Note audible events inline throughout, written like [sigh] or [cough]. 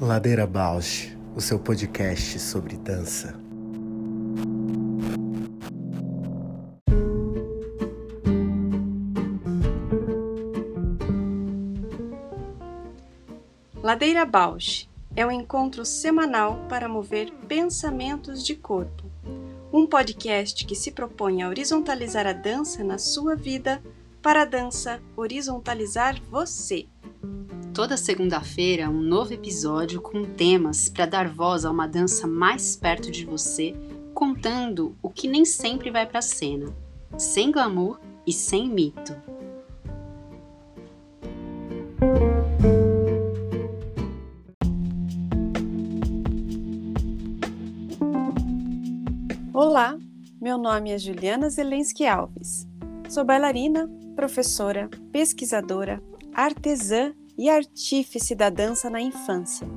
Ladeira Bausch, o seu podcast sobre dança. Ladeira Bausch é um encontro semanal para mover pensamentos de corpo. Um podcast que se propõe a horizontalizar a dança na sua vida para a dança horizontalizar você. Toda segunda-feira, um novo episódio com temas para dar voz a uma dança mais perto de você, contando o que nem sempre vai para a cena, sem glamour e sem mito. Olá, meu nome é Juliana Zelensky Alves. Sou bailarina, professora, pesquisadora, artesã e artífice da dança na infância.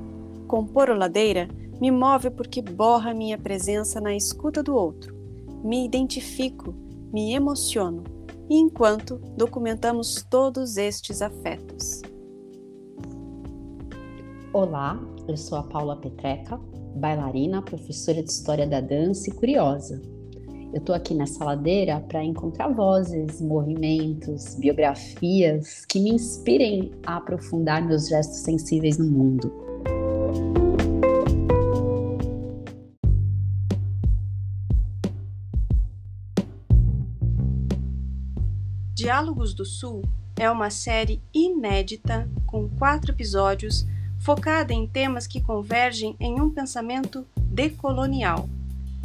Compor o Ladeira me move porque borra minha presença na escuta do outro. Me identifico, me emociono, e enquanto documentamos todos estes afetos. Olá, eu sou a Paula Petreca, bailarina, professora de História da Dança e curiosa. Eu estou aqui nessa ladeira para encontrar vozes, movimentos, biografias que me inspirem a aprofundar meus gestos sensíveis no mundo. Diálogos do Sul é uma série inédita com quatro episódios focada em temas que convergem em um pensamento decolonial.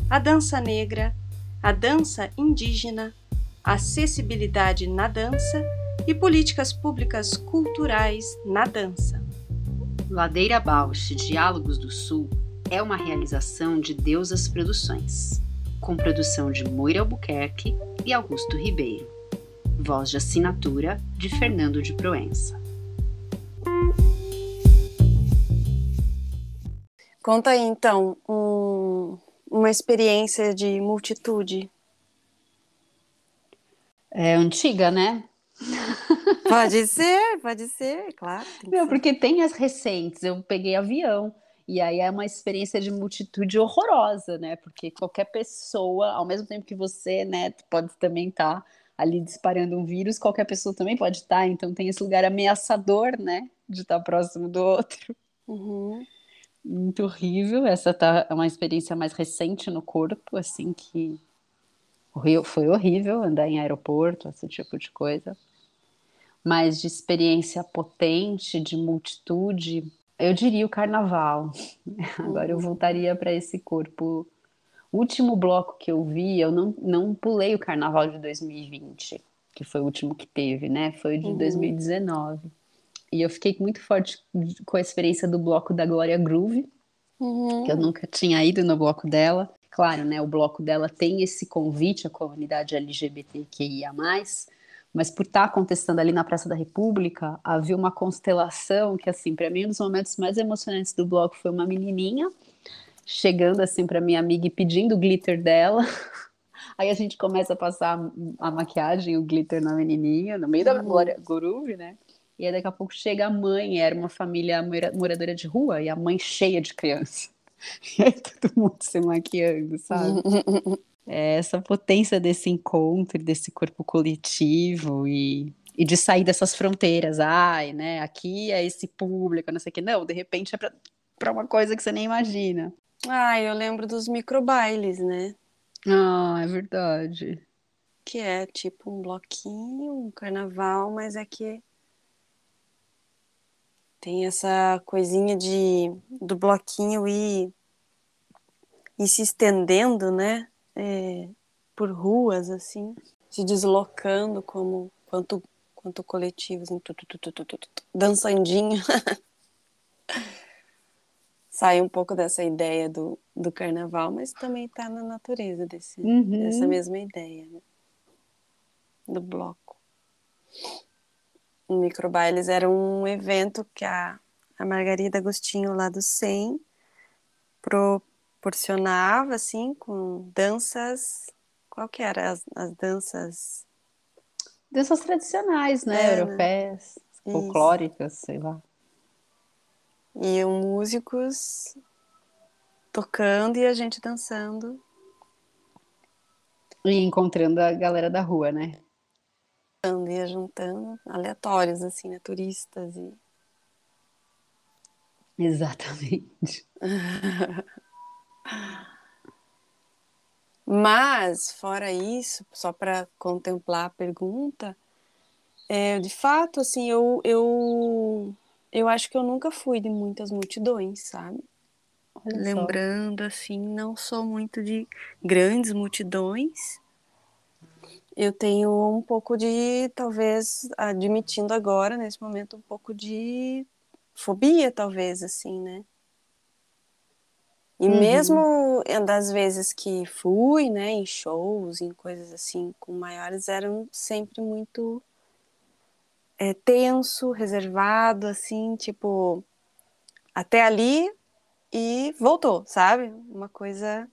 A dança negra, a dança indígena, acessibilidade na dança e políticas públicas culturais na dança. Ladeira Bausch Diálogos do Sul é uma realização de Deusas Produções, com produção de Moira Albuquerque e Augusto Ribeiro. Voz de assinatura de Fernando de Proença. Conta aí então um, uma experiência de multitude? É antiga, né? [laughs] Pode ser, pode ser, claro. Meu, ser. porque tem as recentes. Eu peguei avião e aí é uma experiência de multitude horrorosa, né? Porque qualquer pessoa, ao mesmo tempo que você, né, pode também estar tá ali disparando um vírus, qualquer pessoa também pode estar. Tá, então tem esse lugar ameaçador, né, de estar tá próximo do outro. Uhum muito horrível. Essa tá é uma experiência mais recente no corpo, assim que foi horrível andar em aeroporto, esse tipo de coisa. Mas de experiência potente, de multitude, eu diria o carnaval. [laughs] Agora eu uhum. voltaria para esse corpo. O último bloco que eu vi, eu não, não pulei o carnaval de 2020, que foi o último que teve, né? Foi o de uhum. 2019. E eu fiquei muito forte com a experiência do bloco da Glória Groove, uhum. que eu nunca tinha ido no bloco dela. Claro, né, o bloco dela tem esse convite à comunidade LGBTQIA+, mas por estar acontecendo ali na Praça da República, havia uma constelação que, assim, para mim, um dos momentos mais emocionantes do bloco foi uma menininha chegando, assim, para minha amiga e pedindo o glitter dela. [laughs] Aí a gente começa a passar a maquiagem, o glitter na menininha, no meio da uhum. Glória Groove, né? E aí daqui a pouco chega a mãe, era uma família moradora de rua, e a mãe cheia de criança. [laughs] E aí todo mundo se maquiando, sabe? [laughs] é essa potência desse encontro, desse corpo coletivo e, e de sair dessas fronteiras. Ai, né? Aqui é esse público, não sei o que. Não, de repente é para uma coisa que você nem imagina. Ah, eu lembro dos microbailes, né? Ah, é verdade. Que é tipo um bloquinho, um carnaval, mas é que tem essa coisinha de do bloquinho ir, ir se estendendo, né? É, por ruas, assim, se deslocando como quanto, quanto coletivo, assim, tu, tu, tu, dançandinho. [laughs] Sai um pouco dessa ideia do, do carnaval, mas também está na natureza desse, uhum. dessa mesma ideia, né? Do bloco Microbailes era um evento que a, a Margarida Agostinho lá do SEM proporcionava, assim, com danças, qual que era? As, as danças... danças tradicionais, né? É, né? Europeias, folclóricas, sei lá. E músicos tocando e a gente dançando. E encontrando a galera da rua, né? Ia juntando aleatórios, assim, né? Turistas e. Exatamente. [laughs] Mas, fora isso, só para contemplar a pergunta, é, de fato, assim, eu, eu, eu acho que eu nunca fui de muitas multidões, sabe? Olha Lembrando, assim, não sou muito de grandes multidões. Eu tenho um pouco de, talvez, admitindo agora, nesse momento, um pouco de fobia, talvez, assim, né? E Uhum. mesmo das vezes que fui, né, em shows, em coisas assim, com maiores, eram sempre muito é, tenso, reservado, assim, tipo, até ali e voltou, sabe? Uma coisa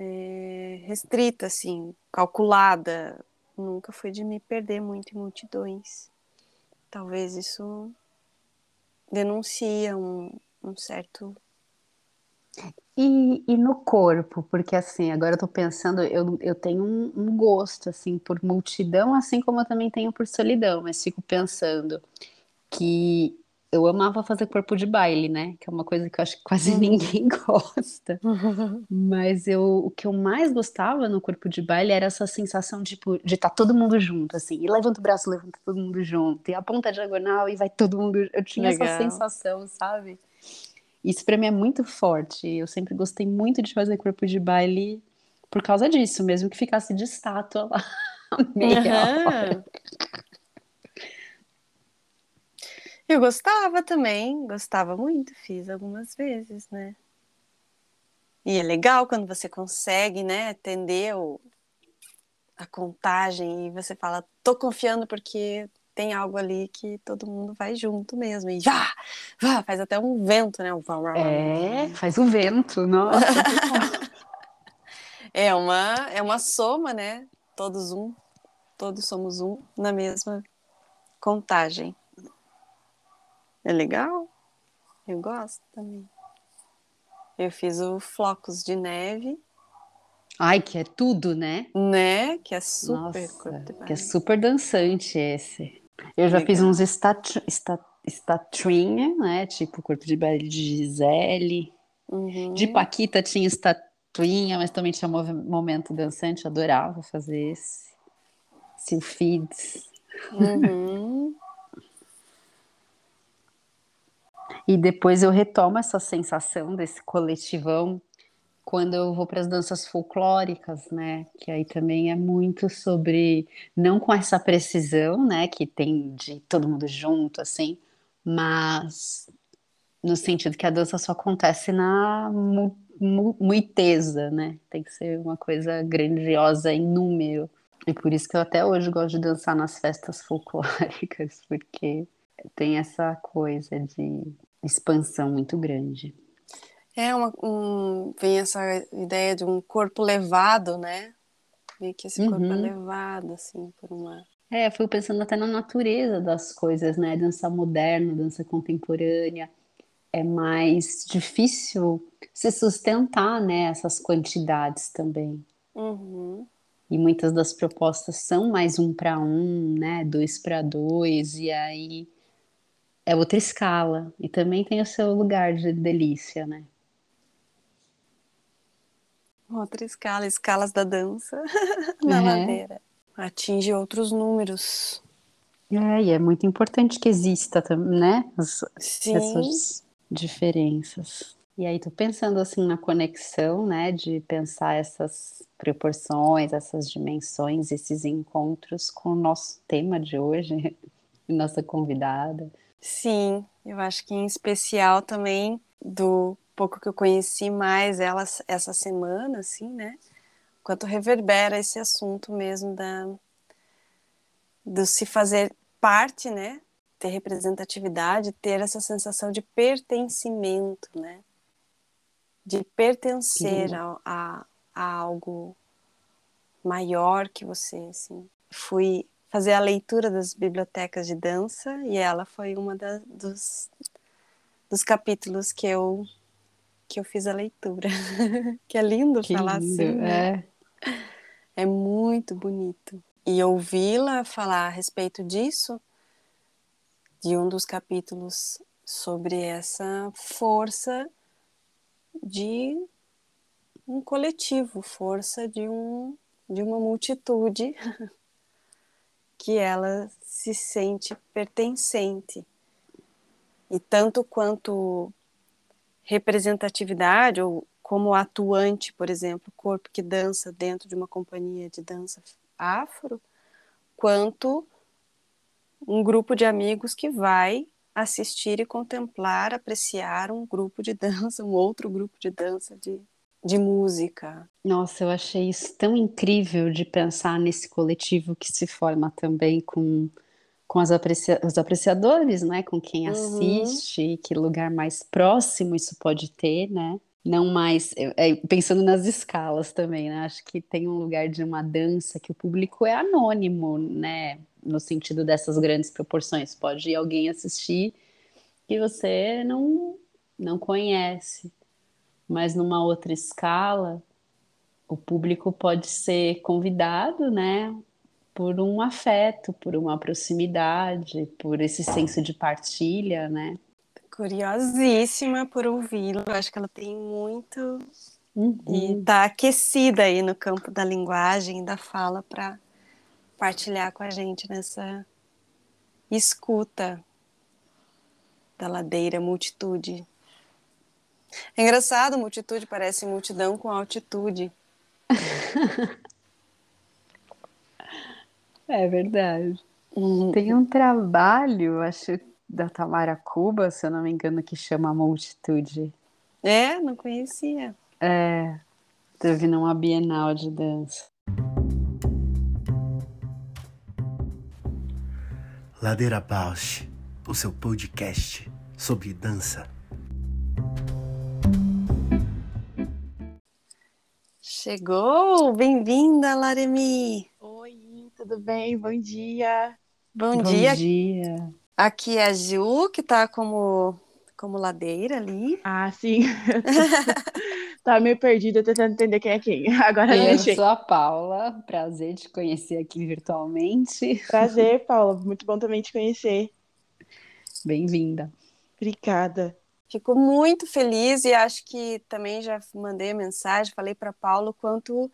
é, restrita, assim, calculada. Nunca foi de me perder muito em multidões. Talvez isso denuncia um, um certo E, e no corpo, porque assim, agora eu tô pensando, eu, eu tenho um, um gosto, assim, por multidão, assim como eu também tenho por solidão, mas fico pensando que eu amava fazer corpo de baile, né? Que é uma coisa que eu acho que quase ninguém [laughs] gosta. [laughs] Mas eu, o que eu mais gostava no corpo de baile era essa sensação tipo, de estar todo mundo junto, assim. E levanta o braço, levanta todo mundo junto. E aponta a diagonal e vai todo mundo. Eu tinha essa Legal. sensação, sabe? Isso pra mim é muito forte. Eu sempre gostei muito de fazer corpo de baile por causa disso, mesmo que ficasse de estátua lá. [laughs] Meia hora. Eu gostava também, gostava muito, fiz algumas vezes, né? E é legal quando você consegue, né, atender o, a contagem e você fala, tô confiando porque tem algo ali que todo mundo vai junto mesmo. E vá, vá, faz até um vento, né? um vá, vá, vá. É, faz o vento, nossa. [laughs] É uma, é uma soma, né? Todos um, todos somos um na mesma contagem. É legal? Eu gosto também. Eu fiz o Flocos de Neve, Ai, que é tudo, né? né? Que é super Nossa, que é baile. super dançante esse. Eu já Legal. fiz uns estatu, esta, estatuinha, né? Tipo corpo de baile de Gisele. Uhum. De Paquita tinha estatuinha, mas também tinha momento dançante, adorava fazer esse. Silfides. Uhum. E depois eu retomo essa sensação desse coletivão quando eu vou para as danças folclóricas, né? Que aí também é muito sobre, não com essa precisão, né? Que tem de todo mundo junto, assim, mas no sentido que a dança só acontece na mu mu muiteza, né? Tem que ser uma coisa grandiosa em número. E por isso que eu até hoje gosto de dançar nas festas folclóricas, [laughs] porque tem essa coisa de expansão muito grande. É uma, um, vem essa ideia de um corpo levado, né? Vem que esse corpo é Uhum. levado, assim, por uma. É, eu fui pensando até na natureza das coisas, né? Dança moderna, dança contemporânea. É mais difícil se sustentar, né? Essas quantidades também. Uhum. E muitas das propostas são mais um para um, né? Dois para dois, e aí é outra escala. E também tem o seu lugar de delícia, né? Outra escala, escalas da dança [laughs] na É. ladeira. Atinge outros números. É, e é muito importante que exista também, né? As- Sim. essas diferenças. E aí, tô pensando assim na conexão, né, de pensar essas proporções, essas dimensões, esses encontros com o nosso tema de hoje, e [laughs] nossa convidada. Sim, eu acho que em especial também do pouco que eu conheci mais ela essa semana, assim, né? Quanto reverbera esse assunto mesmo da do se fazer parte, né? Ter representatividade, ter essa sensação de pertencimento, né? De pertencer a, a, a algo maior que você, assim. Fui fazer a leitura das bibliotecas de dança e ela foi uma dos, dos capítulos que eu que eu fiz a leitura. [laughs] que é lindo que falar lindo, assim. Né? É. é muito bonito. E ouvi-la falar a respeito disso, de um dos capítulos sobre essa força de um coletivo, força de, um, de uma multitude [laughs] que ela se sente pertencente. E tanto quanto representatividade, ou como atuante, por exemplo, corpo que dança dentro de uma companhia de dança afro, quanto um grupo de amigos que vai assistir e contemplar, apreciar um grupo de dança, um outro grupo de dança de, de música. Nossa, eu achei isso tão incrível de pensar nesse coletivo que se forma também com, com as aprecia os apreciadores, né? Com quem uhum. assiste, que lugar mais próximo isso pode ter, né? Não mais é, pensando nas escalas também, né? Acho que tem um lugar de uma dança que o público é anônimo, né? No sentido dessas grandes proporções. Pode ir alguém assistir que você não, não conhece mas numa outra escala, o público pode ser convidado, né, por um afeto, por uma proximidade, por esse senso de partilha, né? Curiosíssima por ouvi-lo. Acho que ela tem muito uhum. e está aquecida aí no campo da linguagem, da fala para partilhar com a gente nessa escuta da ladeira multitude é engraçado, multitude parece multidão com altitude. [laughs] é verdade. Uhum. Tem um trabalho, acho, da Tamara Cuba, se eu não me engano, que chama Multitude. É, não conhecia. É, teve numa Bienal de dança. Ladeira Bausch, o seu podcast sobre dança. Chegou! Bem-vinda, Laremi! Oi, tudo bem? Bom dia! Bom, Bom dia. dia! Aqui é a Ju, que está como, como ladeira ali. Ah, sim! [laughs] tá meio perdida, tentando entender quem é quem. Agora eu sou a Paula, prazer te conhecer aqui virtualmente. Prazer, Paula, muito bom também te conhecer. Bem-vinda. Obrigada. Fico muito feliz e acho que também já mandei mensagem, falei para Paulo quanto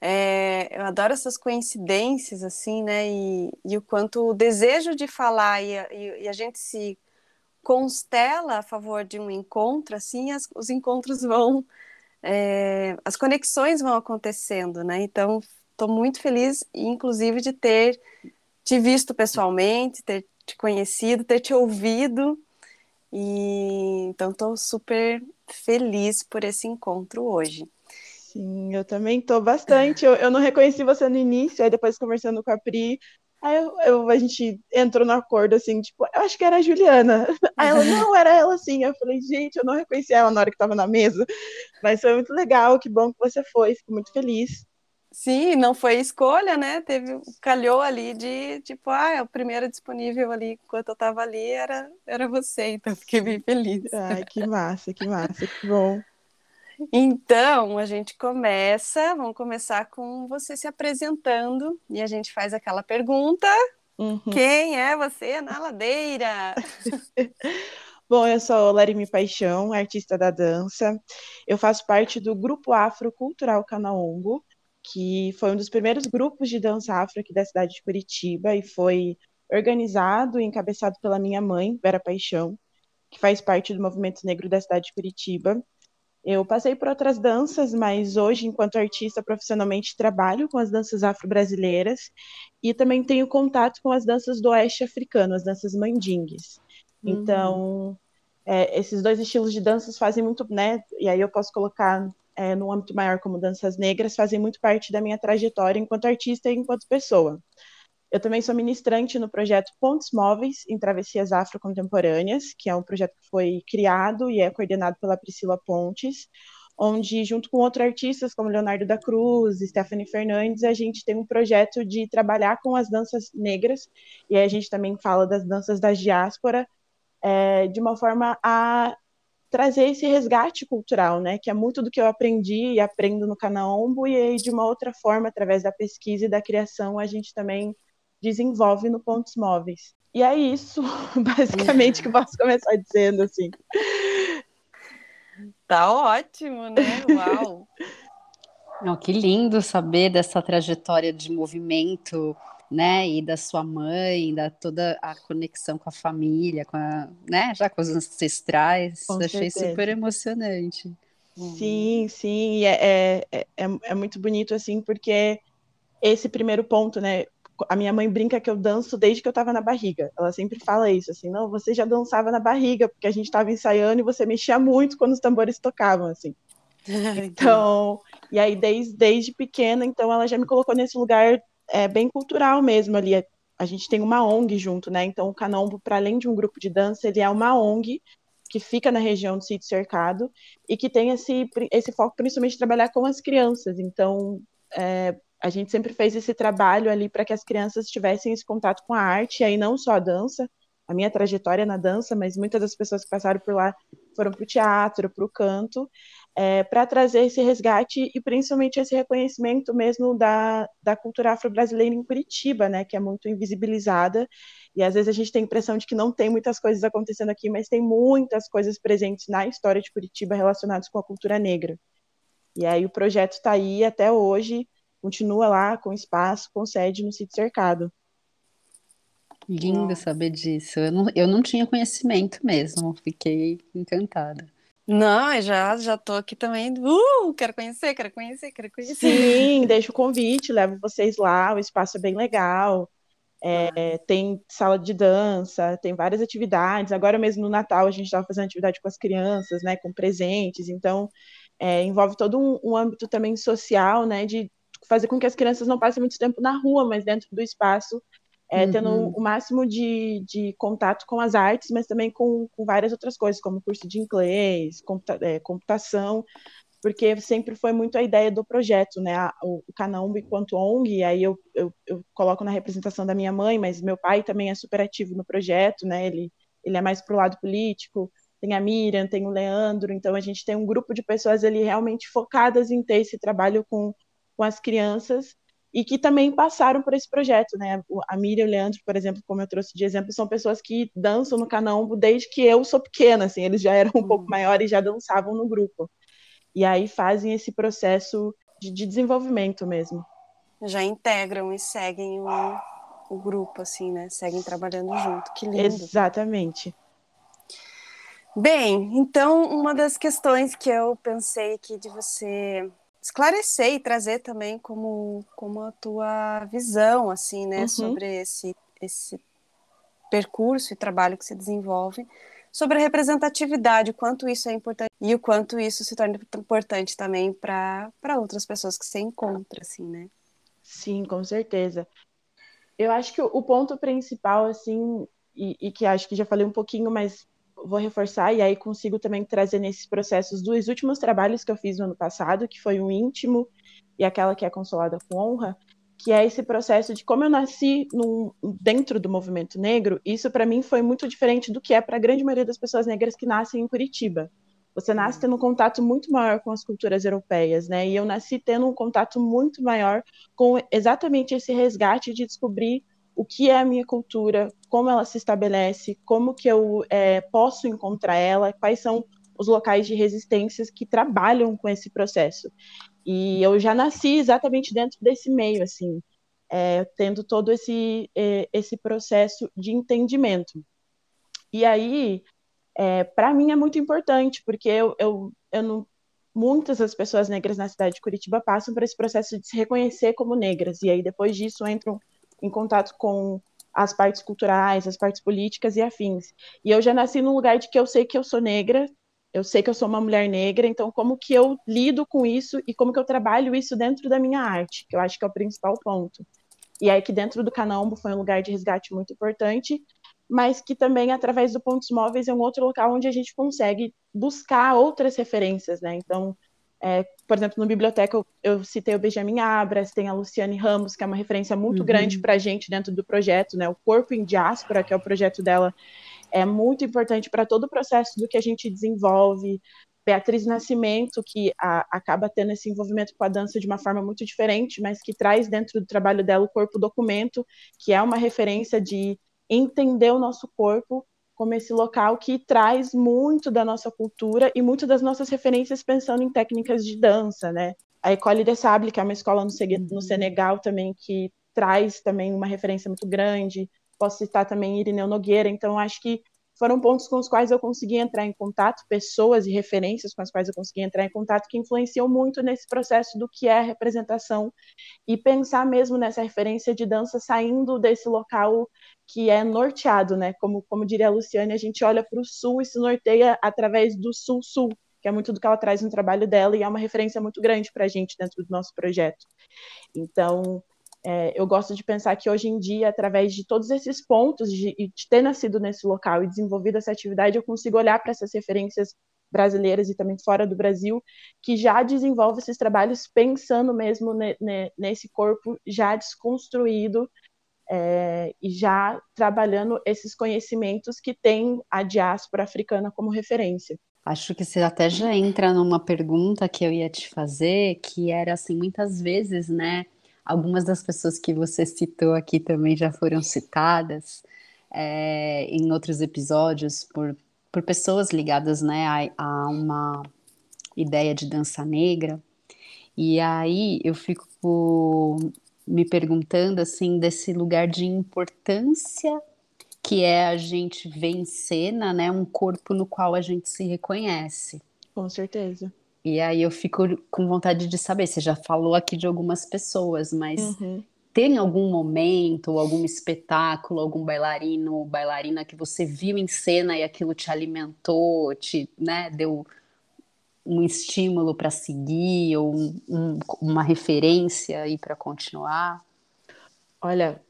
é, eu adoro essas coincidências assim, né? E, e o quanto o desejo de falar e a, e a, gente se constela a favor de um encontro, assim, as, os encontros vão, é, as conexões vão acontecendo, né? Então, estou muito feliz, inclusive, de ter te visto pessoalmente, ter te conhecido, ter te ouvido. E então estou super feliz por esse encontro hoje. Sim, eu também estou bastante. Eu, eu não reconheci você no início, aí depois conversando com a Pri, aí eu, eu, a gente entrou no acordo assim, tipo, eu acho que era a Juliana. Aí ela, [laughs] não, era ela sim. Eu falei, gente, eu não reconheci ela na hora que estava na mesa. Mas foi muito legal, que bom que você foi, fico muito feliz. Sim, não foi escolha, né? Teve, calhou ali de tipo, ah, é o primeiro disponível ali enquanto eu estava ali era, era você, então fiquei bem feliz. Ai, que massa, que massa, que bom. Então, a gente começa, vamos começar com você se apresentando e a gente faz aquela pergunta: uhum. quem é você na ladeira? [laughs] Bom, eu sou Larimi Paixão, artista da dança. Eu faço parte do Grupo Afro Cultural Canaongo, que foi um dos primeiros grupos de dança afro aqui da cidade de Curitiba e foi organizado e encabeçado pela minha mãe, Vera Paixão, que faz parte do movimento negro da cidade de Curitiba. Eu passei por outras danças, mas hoje, enquanto artista, profissionalmente trabalho com as danças afro-brasileiras e também tenho contato com as danças do oeste africano, as danças mandingues. Uhum. Então, é, esses dois estilos de danças fazem muito, né? E aí eu posso colocar é, no âmbito maior como danças negras fazem muito parte da minha trajetória enquanto artista e enquanto pessoa. Eu também sou ministrante no projeto Pontes Móveis em Travessias Afrocontemporâneas, que é um projeto que foi criado e é coordenado pela Priscila Pontes, onde, junto com outros artistas, como Leonardo da Cruz, Stephanie Fernandes, a gente tem um projeto de trabalhar com as danças negras, e aí a gente também fala das danças da diáspora, é, de uma forma a trazer esse resgate cultural, né, que é muito do que eu aprendi e aprendo no Canaombo, e aí de uma outra forma, através da pesquisa e da criação, a gente também desenvolve no Pontos Móveis. E é isso, [laughs] basicamente, que eu posso começar dizendo, assim. Tá ótimo, né? Uau! Não, que lindo saber dessa trajetória de movimento, né? E da sua mãe, da toda a conexão com a família, com a, né? Já com os ancestrais. Com Achei certeza. super emocionante. Sim, sim, é, é, é, é muito bonito assim, porque esse primeiro ponto, né? a minha mãe brinca que eu danço desde que eu estava na barriga. Ela sempre fala isso, assim, não, você já dançava na barriga, porque a gente estava ensaiando e você mexia muito quando os tambores tocavam, assim. [laughs] então, e aí desde, desde pequena, então ela já me colocou nesse lugar é, bem cultural mesmo ali. A gente tem uma ONG junto, né? Então o Canombo, para além de um grupo de dança, ele é uma ONG que fica na região do sítio cercado e que tem esse, esse foco principalmente de trabalhar com as crianças. Então, é, a gente sempre fez esse trabalho ali para que as crianças tivessem esse contato com a arte, e aí não só a dança, a minha trajetória na dança, mas muitas das pessoas que passaram por lá foram para o teatro, para o canto, é, para trazer esse resgate e principalmente esse reconhecimento mesmo da, da cultura afro-brasileira em Curitiba, né, que é muito invisibilizada, e às vezes a gente tem a impressão de que não tem muitas coisas acontecendo aqui, mas tem muitas coisas presentes na história de Curitiba relacionadas com a cultura negra. E aí o projeto está aí até hoje, continua lá com espaço, com sede no sítio cercado. Lindo saber disso. Eu não, eu não tinha conhecimento mesmo, fiquei encantada. Não, já já tô aqui também. Uh, quero conhecer, quero conhecer, quero conhecer. Sim, [laughs] deixo o convite, levo vocês lá, o espaço é bem legal. É, ah. Tem sala de dança, tem várias atividades. Agora mesmo no Natal a gente estava fazendo atividade com as crianças, né, com presentes. Então é, envolve todo um, um, âmbito também social, né, de fazer com que as crianças não passem muito tempo na rua, mas dentro do espaço, é, uhum. tendo o máximo de, de contato com as artes, mas também com, com várias outras coisas, como curso de inglês, computa, é, computação, porque sempre foi muito a ideia do projeto, né? O, o Canambo enquanto ONG, e aí eu, eu, eu, coloco na representação da minha mãe, mas meu pai também é super ativo no projeto, né? Ele, ele é mais pro lado político, tem a Miriam, tem o Leandro, então a gente tem um grupo de pessoas ali realmente focadas em ter esse trabalho com com as crianças e que também passaram por esse projeto, né? A Miriam e o Leandro, por exemplo, como eu trouxe de exemplo, são pessoas que dançam no Canaumbo desde que eu sou pequena, assim, eles já eram um uhum. pouco maiores e já dançavam no grupo. E aí fazem esse processo de, de desenvolvimento mesmo. Já integram e seguem o, o grupo, assim, né? Seguem trabalhando junto. Que lindo. Exatamente. Bem, então uma das questões que eu pensei aqui de você esclarecer e trazer também como, como a tua visão, assim, né, uhum. sobre esse, esse percurso e trabalho que se desenvolve, sobre a representatividade, o quanto isso é importante e o quanto isso se torna importante também para outras pessoas que se encontram, assim, né? Sim, com certeza. Eu acho que o ponto principal, assim, e, e que acho que já falei um pouquinho, mas vou reforçar e aí consigo também trazer nesses processos dos últimos trabalhos que eu fiz no ano passado, que foi o íntimo e aquela que é consolada com honra, que é esse processo de como eu nasci dentro do movimento negro, isso para mim foi muito diferente do que é para a grande maioria das pessoas negras que nascem em Curitiba. Você nasce tendo um contato muito maior com as culturas europeias, né? E eu nasci tendo um contato muito maior com exatamente esse resgate de descobrir o que é a minha cultura, como ela se estabelece, como que eu é, posso encontrar ela, quais são os locais de resistências que trabalham com esse processo. E eu já nasci exatamente dentro desse meio, assim, é, tendo todo esse, é, esse processo de entendimento. E aí, é, para mim é muito importante, porque eu, eu, eu não, muitas das pessoas negras na cidade de Curitiba passam por esse processo de se reconhecer como negras, e aí depois disso entram em contato com as partes culturais, as partes políticas e afins. E eu já nasci num lugar de que eu sei que eu sou negra, eu sei que eu sou uma mulher negra, então como que eu lido com isso e como que eu trabalho isso dentro da minha arte, que eu acho que é o principal ponto. E aí que dentro do Canambo foi um lugar de resgate muito importante, mas que também através do Pontos Móveis é um outro local onde a gente consegue buscar outras referências, né? Então, É, por exemplo, no biblioteca eu, eu, citei o Benjamin Abras, tem a Luciane Ramos, que é uma referência muito uhum. grande para a gente dentro do projeto, né? O Corpo em Diáspora, que é o projeto dela, é muito importante para todo o processo do que a gente desenvolve. Beatriz Nascimento, que a, acaba tendo esse envolvimento com a dança de uma forma muito diferente, mas que traz dentro do trabalho dela o corpo documento, que é uma referência de entender o nosso corpo como esse local que traz muito da nossa cultura e muito das nossas referências pensando em técnicas de dança, né? A École de Sable, que é uma escola no, no Senegal também, que traz também uma referência muito grande. Posso citar também Irineu Nogueira. Então, acho que foram pontos com os quais eu consegui entrar em contato, pessoas e referências com as quais eu consegui entrar em contato que influenciam muito nesse processo do que é representação e pensar mesmo nessa referência de dança saindo desse local que é norteado, né? Como, como diria a Luciane, a gente olha para o sul e se norteia através do sul-sul, que é muito do que ela traz no trabalho dela e é uma referência muito grande para a gente dentro do nosso projeto. Então, é, eu gosto de pensar que hoje em dia, através de todos esses pontos, de, de ter nascido nesse local e desenvolvido essa atividade, eu consigo olhar para essas referências brasileiras e também fora do Brasil, que já desenvolve esses trabalhos pensando mesmo ne, ne, nesse corpo já desconstruído é, e já trabalhando esses conhecimentos que tem a diáspora africana como referência. Acho que você até já entra numa pergunta que eu ia te fazer, que era assim, muitas vezes, né? Algumas das pessoas que você citou aqui também já foram citadas é, em outros episódios por, por pessoas ligadas né, a, a uma ideia de dança negra. E aí eu fico me perguntando assim desse lugar de importância que é a gente ver em cena, né, um corpo no qual a gente se reconhece. Com certeza. E aí eu fico com vontade de saber, você já falou aqui de algumas pessoas, mas uhum. tem algum momento, algum espetáculo, algum bailarino ou bailarina que você viu em cena e aquilo te alimentou, te, né, deu um estímulo para seguir ou um, um, uma referência aí para continuar? Olha,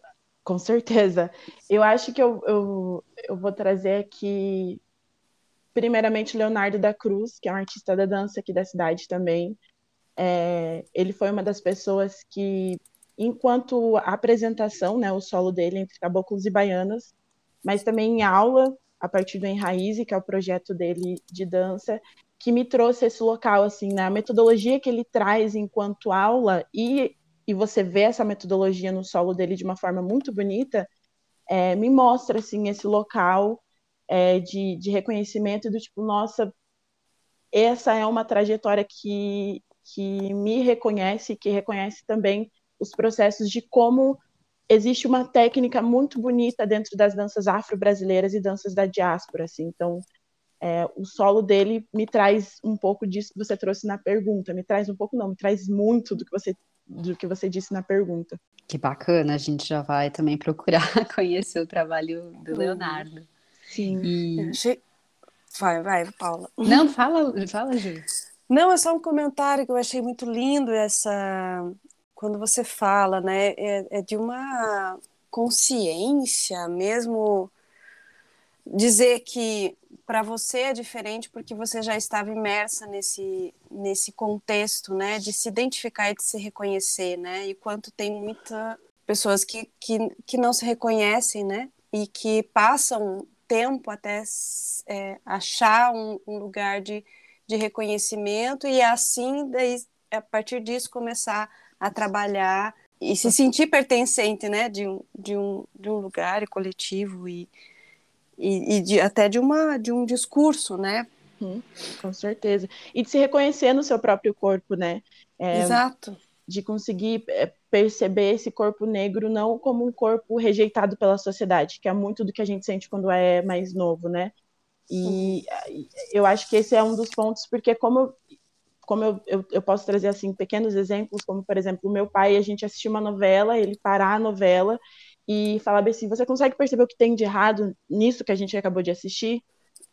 com certeza. Eu acho que eu, eu, eu vou trazer aqui primeiramente Leonardo da Cruz, que é um artista da dança aqui da cidade também. É, ele foi uma das pessoas que, enquanto a apresentação, né, o solo dele entre caboclos e baianas, mas também em aula, a partir do Enraize, que é o projeto dele de dança, que me trouxe esse local, assim, né, a metodologia que ele traz enquanto aula e, e você vê essa metodologia no solo dele de uma forma muito bonita, é, me mostra, assim, esse local é, de, de reconhecimento do tipo, nossa, essa é uma trajetória que, que me reconhece, que reconhece também os processos de como existe uma técnica muito bonita dentro das danças afro-brasileiras e danças da diáspora, assim. Então, é, o solo dele me traz um pouco disso que você trouxe na pergunta. Me traz um pouco, não, me traz muito do que você do que você disse na pergunta. Que bacana, a gente já vai também procurar [laughs] conhecer o trabalho do Leonardo. Sim. E... Vai, vai, Paula. Não, fala, fala, Ju. Não, é só um comentário que eu achei muito lindo essa quando você fala, né? É, é de uma consciência mesmo dizer que para você é diferente porque você já estava imersa nesse nesse contexto, né, de se identificar e de se reconhecer, né? E quanto tem muitas pessoas que, que, que não se reconhecem, né? E que passam tempo até é, achar um, um, lugar de, de reconhecimento e assim, daí, a partir disso, começar a trabalhar e se sentir pertencente né, de, um, de, um, de um lugar coletivo e, e, e de, até de, uma, de um discurso, né? Hum, com certeza. E de se reconhecer no seu próprio corpo, né? É, Exato. De conseguir é, perceber esse corpo negro não como um corpo rejeitado pela sociedade, que é muito do que a gente sente quando é mais novo, né? E eu acho que esse é um dos pontos, porque como, como eu, eu, eu, posso trazer assim pequenos exemplos, como por exemplo, o meu pai, a gente assistiu uma novela, ele parar a novela e falar assim, você consegue perceber o que tem de errado nisso que a gente acabou de assistir?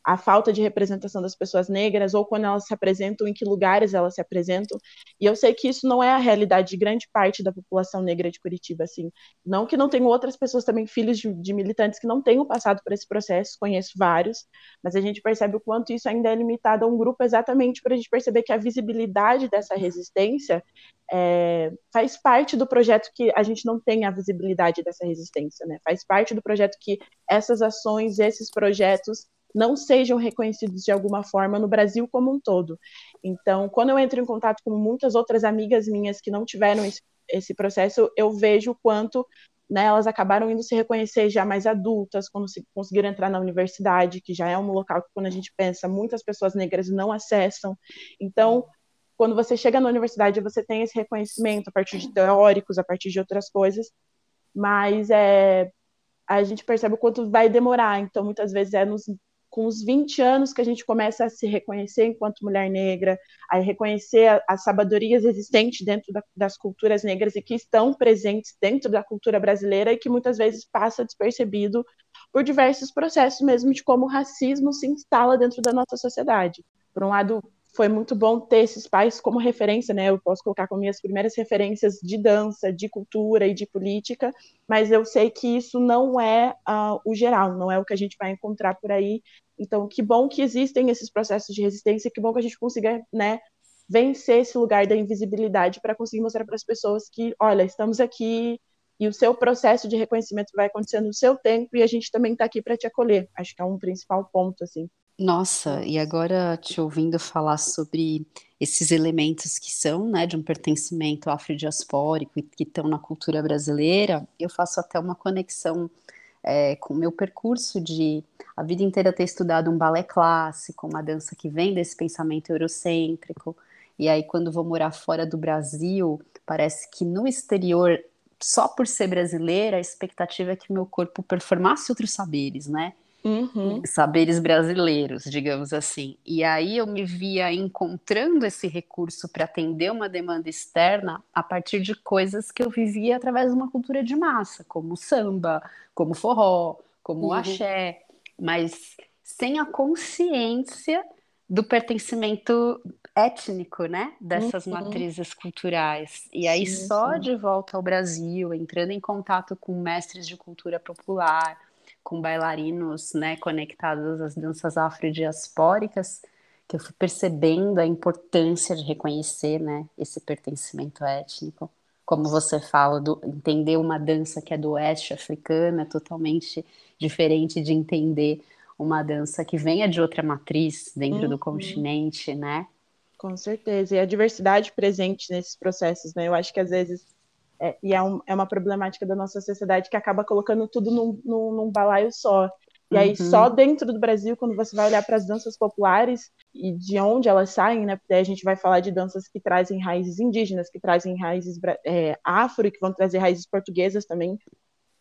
A falta de representação das pessoas negras ou quando elas se apresentam, em que lugares elas se apresentam. E eu sei que isso não é a realidade de grande parte da população negra de Curitiba, assim. Não que não tenham outras pessoas também, filhos de, de militantes que não tenham passado por esse processo, conheço vários, mas a gente percebe o quanto isso ainda é limitado a um grupo exatamente para a gente perceber que a visibilidade dessa resistência é, faz parte do projeto que a gente não tem a visibilidade dessa resistência, né? Faz parte do projeto que essas ações, esses projetos não sejam reconhecidos de alguma forma no Brasil como um todo. Então, quando eu entro em contato com muitas outras amigas minhas que não tiveram esse, esse processo, eu vejo o quanto né, elas acabaram indo se reconhecer já mais adultas, quando se, conseguiram entrar na universidade, que já é um local que, quando a gente pensa, muitas pessoas negras não acessam. Então, quando você chega na universidade, você tem esse reconhecimento a partir de teóricos, a partir de outras coisas, mas é, a gente percebe o quanto vai demorar. Então, muitas vezes é nos com os 20 anos que a gente começa a se reconhecer enquanto mulher negra, a reconhecer as sabedorias existentes dentro da, das culturas negras e que estão presentes dentro da cultura brasileira e que muitas vezes passa despercebido por diversos processos mesmo de como o racismo se instala dentro da nossa sociedade. Por um lado, foi muito bom ter esses pais como referência, né? Eu posso colocar como minhas primeiras referências de dança, de cultura e de política, mas eu sei que isso não é uh, o geral, não é o que a gente vai encontrar por aí. Então, que bom que existem esses processos de resistência, que bom que a gente consiga, né, vencer esse lugar da invisibilidade para conseguir mostrar para as pessoas que, olha, estamos aqui e o seu processo de reconhecimento vai acontecer no seu tempo e a gente também está aqui para te acolher. Acho que é um principal ponto, assim. Nossa, e agora te ouvindo falar sobre esses elementos que são, né, de um pertencimento afrodiaspórico e que estão na cultura brasileira, eu faço até uma conexão é, com o meu percurso de a vida inteira ter estudado um balé clássico, uma dança que vem desse pensamento eurocêntrico, e aí quando vou morar fora do Brasil, parece que no exterior, só por ser brasileira, a expectativa é que meu corpo performasse outros saberes, né? Uhum. saberes brasileiros, digamos assim. E aí eu me via encontrando esse recurso para atender uma demanda externa a partir de coisas que eu vivia através de uma cultura de massa, como samba, como forró, como uhum. axé, mas sem a consciência do pertencimento étnico, né, dessas uhum. matrizes culturais. E aí sim, só sim. de volta ao Brasil, entrando em contato com mestres de cultura popular, com bailarinos, né, conectados às danças afrodiaspóricas, que eu fui percebendo a importância de reconhecer, né, esse pertencimento étnico. Como você fala, do, entender uma dança que é do oeste africano é totalmente diferente de entender uma dança que venha de outra matriz dentro uhum. do continente, né? Com certeza. E a diversidade presente nesses processos, né? Eu acho que às vezes é, e é, um, é, uma problemática da nossa sociedade que acaba colocando tudo num, num, num balaio só. E aí, uhum. só dentro do Brasil, quando você vai olhar para as danças populares e de onde elas saem, né? Porque a gente vai falar de danças que trazem raízes indígenas, que trazem raízes é, afro e que vão trazer raízes portuguesas também.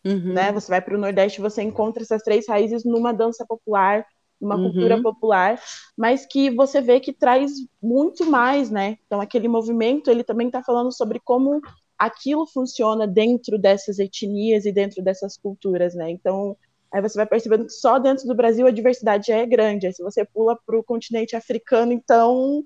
Uhum. Né? Você vai para o Nordeste, você encontra essas três raízes numa dança popular, numa uhum. cultura popular, mas que você vê que traz muito mais, né? Então, aquele movimento, ele também está falando sobre como aquilo funciona dentro dessas etnias e dentro dessas culturas, né? Então, aí você vai percebendo que só dentro do Brasil a diversidade já é grande. Aí, se você pula para o continente africano, então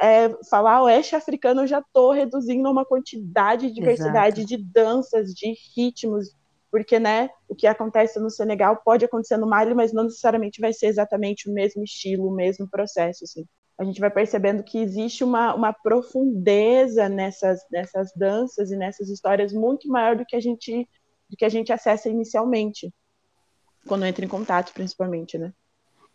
é, falar oeste africano, eu já estou reduzindo uma quantidade de diversidade Exato. de danças, de ritmos, porque né, o que acontece no Senegal pode acontecer no Mali, mas não necessariamente vai ser exatamente o mesmo estilo, o mesmo processo. Assim a gente vai percebendo que existe uma, uma profundeza nessas, nessas danças e nessas histórias muito maior do que a gente do que a gente acessa inicialmente quando entra em contato, principalmente, né?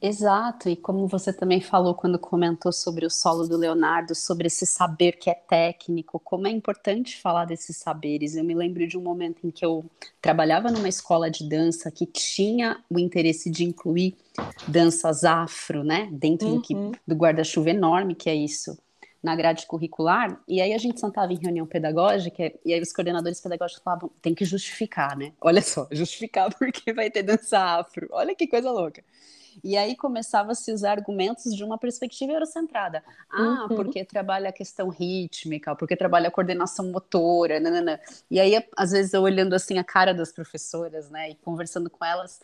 Exato, e como você também falou quando comentou sobre o solo do Leonardo, sobre esse saber que é técnico, como é importante falar desses saberes. Eu me lembro de um momento em que eu trabalhava numa escola de dança que tinha o interesse de incluir danças afro, né, dentro uhum. do, do guarda-chuva enorme que é isso, na grade curricular, e aí a gente sentava em reunião pedagógica, e aí os coordenadores pedagógicos falavam, tem que justificar, né? Olha só, [laughs] justificar porque vai ter dança afro. Olha que coisa louca. E aí começava a se usar argumentos de uma perspectiva eurocentrada. Ah, uhum. porque trabalha a questão rítmica, porque trabalha a coordenação motora, nanana. E aí, às vezes, eu olhando assim a cara das professoras, né, e conversando com elas,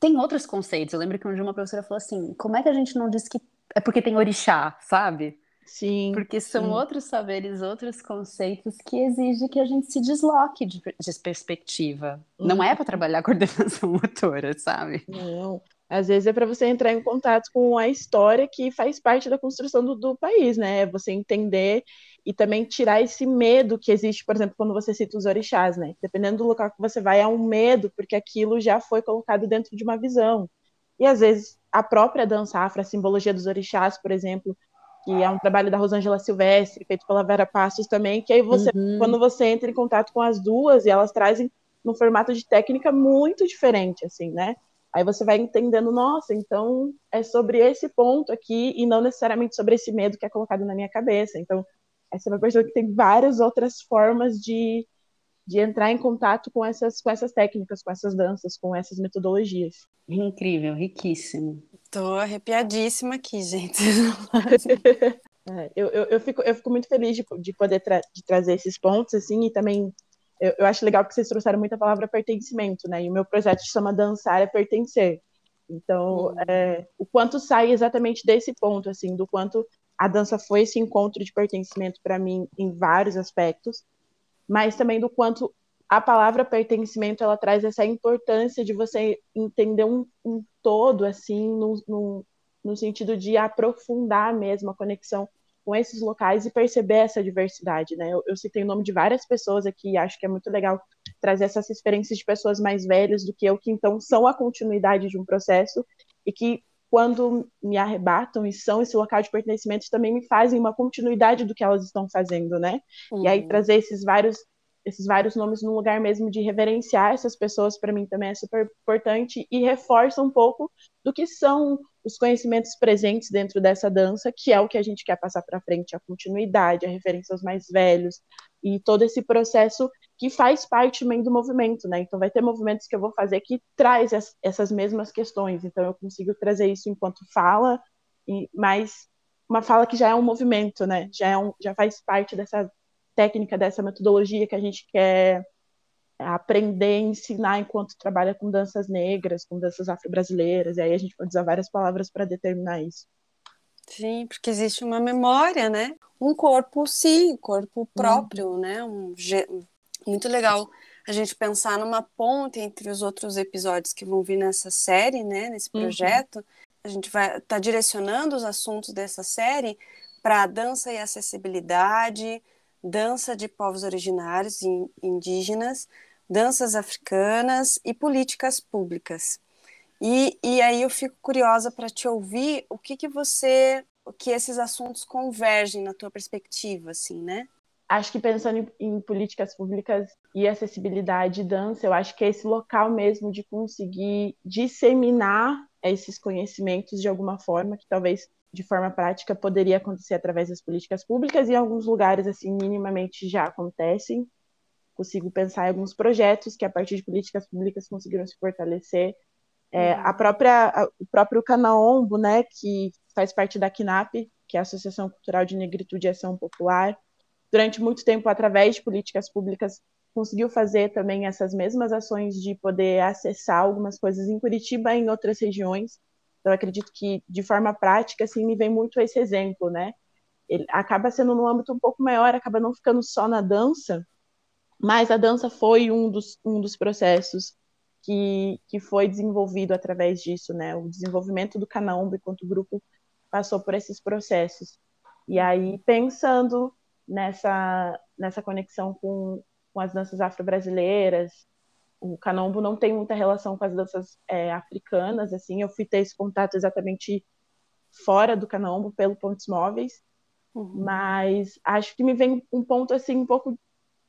tem outros conceitos. Eu lembro que um dia uma professora falou assim: como é que a gente não diz que é porque tem orixá, sabe? Sim. Porque são sim. outros saberes, outros conceitos que exigem que a gente se desloque de, de perspectiva. Uhum. Não é para trabalhar coordenação [laughs] motora, sabe? Não. Às vezes é para você entrar em contato com a história que faz parte da construção do, do país, né? É você entender e também tirar esse medo que existe, por exemplo, quando você cita os orixás, né? Dependendo do local que você vai, é um medo, porque aquilo já foi colocado dentro de uma visão. E às vezes a própria dança afro, a simbologia dos orixás, por exemplo, que é um trabalho da Rosângela Silvestre, feito pela Vera Passos também, que aí você, uhum. quando você entra em contato com as duas, e elas trazem num formato de técnica muito diferente, assim, né? Aí você vai entendendo, nossa, então é sobre esse ponto aqui e não necessariamente sobre esse medo que é colocado na minha cabeça. Então, essa é uma pessoa que tem várias outras formas de, de entrar em contato com essas, com essas técnicas, com essas danças, com essas metodologias. Incrível, riquíssimo. Tô arrepiadíssima aqui, gente. [laughs] é, eu, eu, eu, fico, eu fico muito feliz de, de poder tra de trazer esses pontos, assim, e também eu, eu, acho legal que vocês trouxeram muita palavra pertencimento, né? E o meu projeto se chama Dançar é Pertencer. Então, uhum. é, o quanto sai exatamente desse ponto, assim, do quanto a dança foi esse encontro de pertencimento para mim em vários aspectos, mas também do quanto a palavra pertencimento ela traz essa importância de você entender um, um todo assim no, no, no, sentido de aprofundar mesmo a conexão com esses locais e perceber essa diversidade, né? Eu, eu citei o nome de várias pessoas aqui e acho que é muito legal trazer essas experiências de pessoas mais velhas do que eu que então são a continuidade de um processo e que quando me arrebatam e são esse local de pertencimento, também me fazem uma continuidade do que elas estão fazendo, né? Uhum. E aí trazer esses vários esses vários nomes num lugar mesmo de reverenciar essas pessoas para mim também é super importante e reforça um pouco do que são os conhecimentos presentes dentro dessa dança, que é o que a gente quer passar para frente, a continuidade, a referência aos mais velhos e todo esse processo que faz parte também do movimento, né? Então vai ter movimentos que eu vou fazer que traz essas mesmas questões, então eu consigo trazer isso enquanto fala, e mas uma fala que já é um movimento, né? Já é um, já faz parte dessa técnica, dessa metodologia que a gente quer aprender, ensinar enquanto trabalha com danças negras, com danças afro-brasileiras, e aí a gente pode usar várias palavras para determinar isso. Sim, porque existe uma memória, né? Um corpo, sim, corpo próprio, uhum. né? Um, muito legal a gente pensar numa ponte entre os outros episódios que vão vir nessa série, né? Nesse uhum. projeto. Uhum. A gente vai estar tá direcionando os assuntos dessa série para dança e acessibilidade, dança de povos originários e indígenas, danças africanas e políticas públicas. E, e aí eu fico curiosa para te ouvir o que, que você, que esses assuntos convergem na tua perspectiva, assim, né? Acho que pensando em, em políticas públicas e acessibilidade e dança, eu acho que é esse local mesmo de conseguir disseminar esses conhecimentos de alguma forma, que talvez de forma prática poderia acontecer através das políticas públicas e em alguns lugares assim minimamente já acontecem. Consigo pensar em alguns projetos que a partir de políticas públicas conseguiram se fortalecer. É, a própria a, o próprio Canaombo, né, que faz parte da CNAP, que é a Associação Cultural de Negritude e Ação Popular, durante muito tempo através de políticas públicas conseguiu fazer também essas mesmas ações de poder acessar algumas coisas em Curitiba e em outras regiões então, acredito que, de forma prática, assim, me vem muito esse exemplo, né? Ele acaba sendo num âmbito um pouco maior, acaba não ficando só na dança, mas a dança foi um dos, um dos processos que, que foi desenvolvido através disso, né? O desenvolvimento do Canaumba enquanto grupo passou por esses processos. E aí, pensando nessa, nessa conexão com, com as danças afro-brasileiras, o canombo não tem muita relação com as danças é, africanas, assim, eu fui ter esse contato exatamente fora do canombo, pelo Pontos Móveis, uhum. mas acho que me vem um ponto, assim, um pouco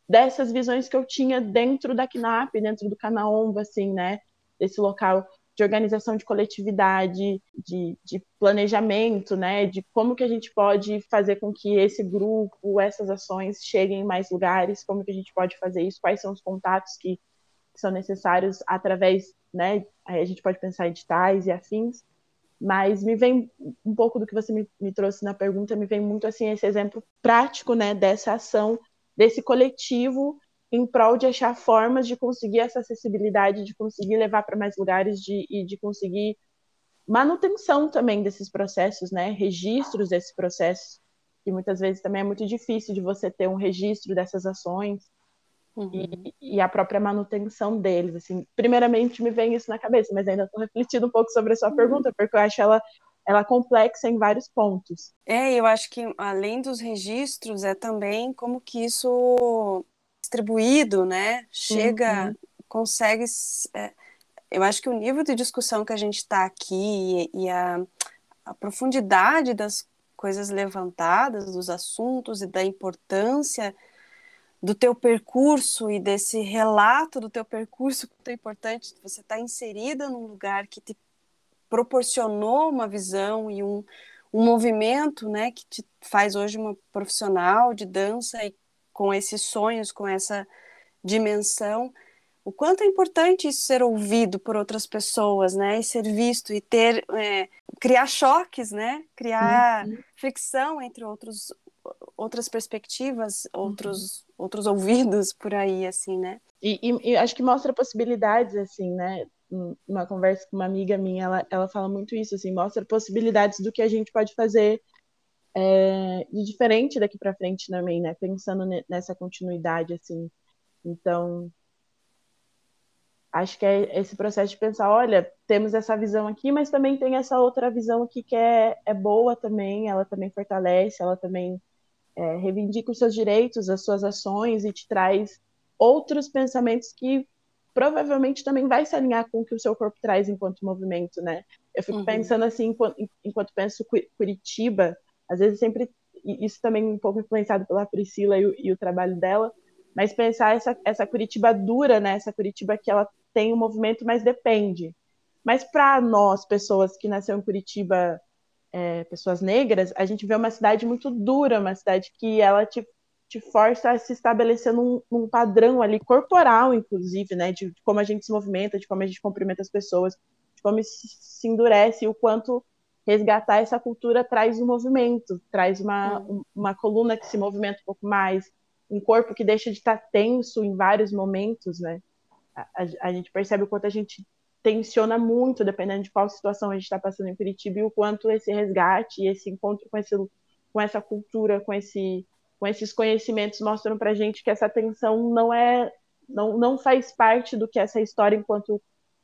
dessas visões que eu tinha dentro da KNAP, dentro do Canaombo, assim, né, desse local de organização de coletividade, de, de, planejamento, né, de como que a gente pode fazer com que esse grupo, essas ações cheguem em mais lugares, como que a gente pode fazer isso, quais são os contatos que que são necessários através, né? Aí a gente pode pensar em editais e afins, mas me vem um pouco do que você me, me trouxe na pergunta, me vem muito assim esse exemplo prático, né? Dessa ação, desse coletivo em prol de achar formas de conseguir essa acessibilidade, de conseguir levar para mais lugares de, e de conseguir manutenção também desses processos, né? Registros desses processos, que muitas vezes também é muito difícil de você ter um registro dessas ações uhum. e, e, a própria manutenção deles. Assim, primeiramente me vem isso na cabeça, mas ainda estou refletindo um pouco sobre a sua uhum. pergunta, porque eu acho ela ela é complexa em vários pontos. É, eu acho que além dos registros é também como que isso distribuído, né? Chega, uhum. consegue. É, eu acho que o nível de discussão que a gente está aqui e, e a, a profundidade das coisas levantadas, dos assuntos e da importância do teu percurso e desse relato do teu percurso tão importante, você está inserida num lugar que te proporcionou uma visão e um, um movimento, né, que te faz hoje uma profissional de dança e com esses sonhos, com essa dimensão, o quanto é importante isso ser ouvido por outras pessoas, né, e ser visto e ter é, criar choques, né, criar uhum. fricção entre outros outras perspectivas, outros uhum. outros ouvidos por aí, assim, né? E, e, e, acho que mostra possibilidades, assim, né? Uma conversa com uma amiga minha, ela, ela fala muito isso, assim, mostra possibilidades do que a gente pode fazer é, de diferente daqui para frente também, né? Pensando nessa continuidade, assim. Então, acho que é esse processo de pensar, olha, temos essa visão aqui, mas também tem essa outra visão aqui que é, é boa também, ela também fortalece, ela também é, reivindica os seus direitos, as suas ações e te traz outros pensamentos que provavelmente também vai se alinhar com o que o seu corpo traz enquanto movimento, né? Eu fico uhum. pensando assim, enquanto, enquanto penso Curitiba, às vezes sempre, isso também um pouco influenciado pela Priscila e o, e o trabalho dela, mas pensar essa, essa Curitiba dura, né? Essa Curitiba que ela tem um movimento, mas depende. Mas para nós, pessoas que nasceram em Curitiba é, pessoas negras, a gente vê uma cidade muito dura, uma cidade que ela te, te força a se estabelecer num, num padrão ali corporal, inclusive, né, de, de, como a gente se movimenta, de como a gente cumprimenta as pessoas, de como se, se endurece e o quanto resgatar essa cultura traz um movimento, traz uma, hum. uma coluna que se movimenta um pouco mais, um corpo que deixa de estar tenso em vários momentos, né? A, a, a gente percebe o quanto a gente tensiona muito, dependendo de qual situação a gente está passando em Curitiba, e o quanto esse resgate e esse encontro com, esse, com essa cultura, com, esse, com esses conhecimentos mostram para a gente que essa tensão não é, não, não faz parte do que essa história enquanto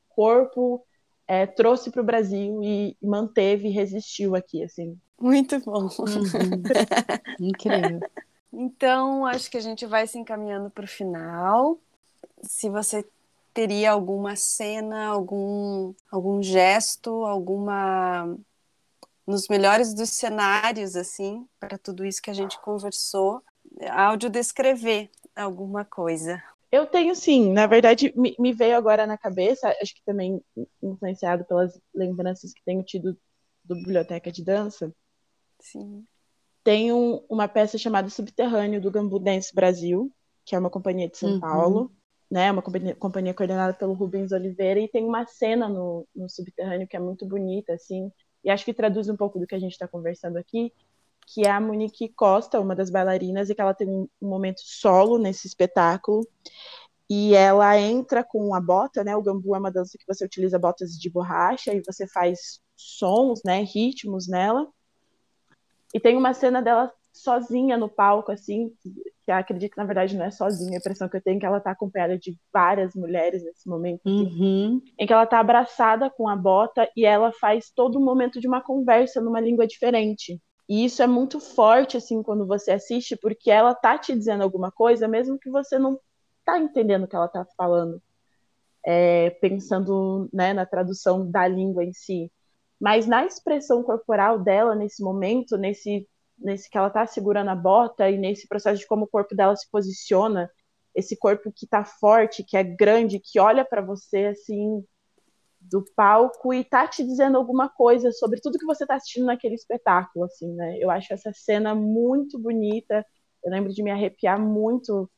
corpo é, trouxe para o Brasil e manteve e resistiu aqui, assim. Muito bom. Uhum. Incrível. Então, acho que a gente vai se encaminhando para o final. Se você teria alguma cena, algum, algum gesto, alguma nos melhores dos cenários assim, para tudo isso que a gente conversou, áudio descrever alguma coisa. Eu tenho sim, na verdade me, me, veio agora na cabeça, acho que também influenciado pelas lembranças que tenho tido do Biblioteca de Dança. Sim. Tem um, uma peça chamada Subterrâneo do Gambu Dance Brasil, que é uma companhia de São uhum. Paulo, né, uma companhia, companhia, coordenada pelo Rubens Oliveira, e tem uma cena no, no subterrâneo que é muito bonita, assim, e acho que traduz um pouco do que a gente está conversando aqui, que é a Monique Costa, uma das bailarinas, e que ela tem um, momento solo nesse espetáculo, e ela entra com a bota, né, o gambu é uma dança que você utiliza botas de borracha, e você faz sons, né, ritmos nela, e tem uma cena dela sozinha no palco, assim, que acredito que na verdade não é sozinha, a impressão que eu tenho é que ela está acompanhada de várias mulheres nesse momento, assim, uhum. em que ela está abraçada com a bota e ela faz todo o momento de uma conversa numa língua diferente. E isso é muito forte, assim, quando você assiste, porque ela tá te dizendo alguma coisa, mesmo que você não tá entendendo o que ela tá falando, é, pensando né, na tradução da língua em si. Mas na expressão corporal dela nesse momento, nesse nesse que ela está segurando a bota e nesse processo de como o corpo dela se posiciona, esse corpo que está forte, que é grande, que olha para você assim do palco e tá te dizendo alguma coisa sobre tudo que você está assistindo naquele espetáculo, assim, né? Eu acho essa cena muito bonita. Eu lembro de me arrepiar muito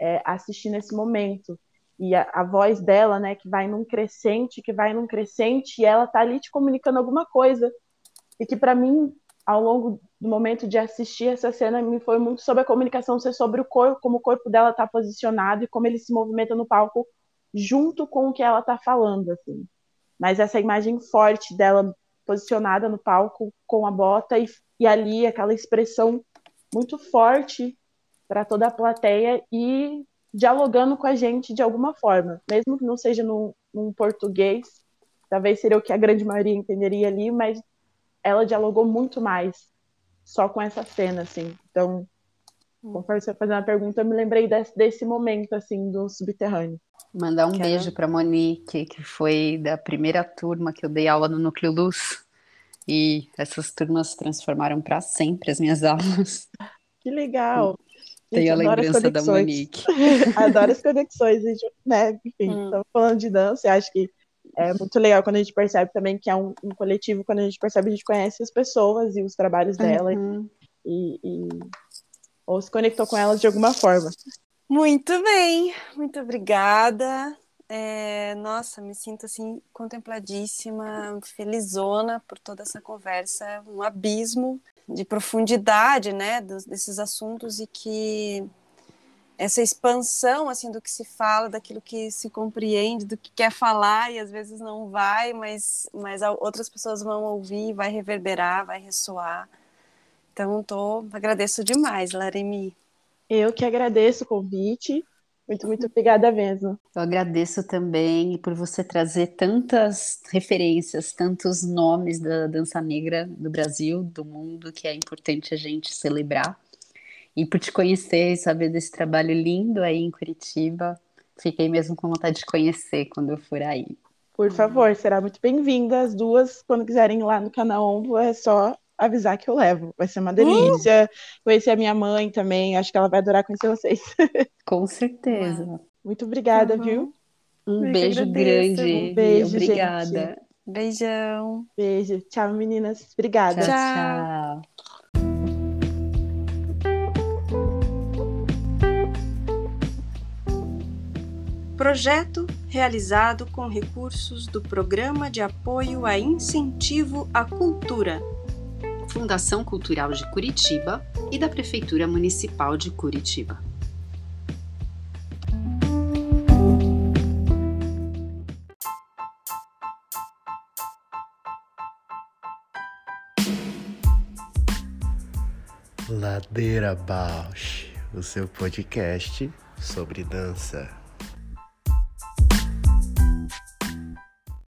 é, assistindo esse momento e a, a, voz dela, né, que vai num crescente, que vai num crescente, e ela tá ali te comunicando alguma coisa e que para mim ao longo do momento de assistir essa cena me foi muito sobre a comunicação ser sobre o corpo, como o corpo dela está posicionado e como ele se movimenta no palco junto com o que ela está falando, assim. Mas essa imagem forte dela posicionada no palco com a bota e, e ali aquela expressão muito forte para toda a plateia e dialogando com a gente de alguma forma, mesmo que não seja num, num português, talvez seria o que a grande maioria entenderia ali, mas ela dialogou muito mais só com essa cena, assim. Então, conforme você fazer uma pergunta, eu me lembrei desse, desse momento, assim, do subterrâneo. Mandar um Quero... beijo para Monique, que foi da primeira turma que eu dei aula no Núcleo Luz. E essas turmas transformaram para sempre as minhas [laughs] aulas. Que legal! Tenho a lembrança da Monique. [laughs] adoro as conexões, né? Enfim, hum. falando de dança, acho que é muito legal quando a gente percebe também que é um, um, coletivo, quando a gente percebe, a gente conhece as pessoas e os trabalhos dela uhum. e, e, ou se conectou com elas de alguma forma. Muito bem, muito obrigada. É, nossa, me sinto assim contempladíssima, felizona por toda essa conversa, um abismo de profundidade, né, dos, desses assuntos e que essa expansão assim do que se fala, daquilo que se compreende, do que quer falar e às vezes não vai, mas mas outras pessoas vão ouvir, vai reverberar, vai ressoar. Então tô agradeço demais, Laremi. Eu que agradeço o convite. Muito, muito obrigada mesmo. Eu agradeço também por você trazer tantas referências, tantos nomes da dança negra do Brasil, do mundo, que é importante a gente celebrar e por te conhecer e saber desse trabalho lindo aí em Curitiba. Fiquei mesmo com vontade de conhecer quando eu for aí. Por favor, será muito bem-vinda. As duas, quando quiserem ir lá no canal Ombro, é só avisar que eu levo. Vai ser uma delícia. Uh! Conhecer a minha mãe também. Acho que ela vai adorar conhecer vocês. [laughs] Com certeza. Muito obrigada, uhum. viu? Um eu beijo grande. Um beijo, Obrigada. Gente. Beijão. Beijo. Tchau, meninas. Obrigada. tchau. tchau. Projeto realizado com recursos do Programa de Apoio a Incentivo à Cultura, Fundação Cultural de Curitiba e da Prefeitura Municipal de Curitiba. Ladeira Bausch, o seu podcast sobre dança.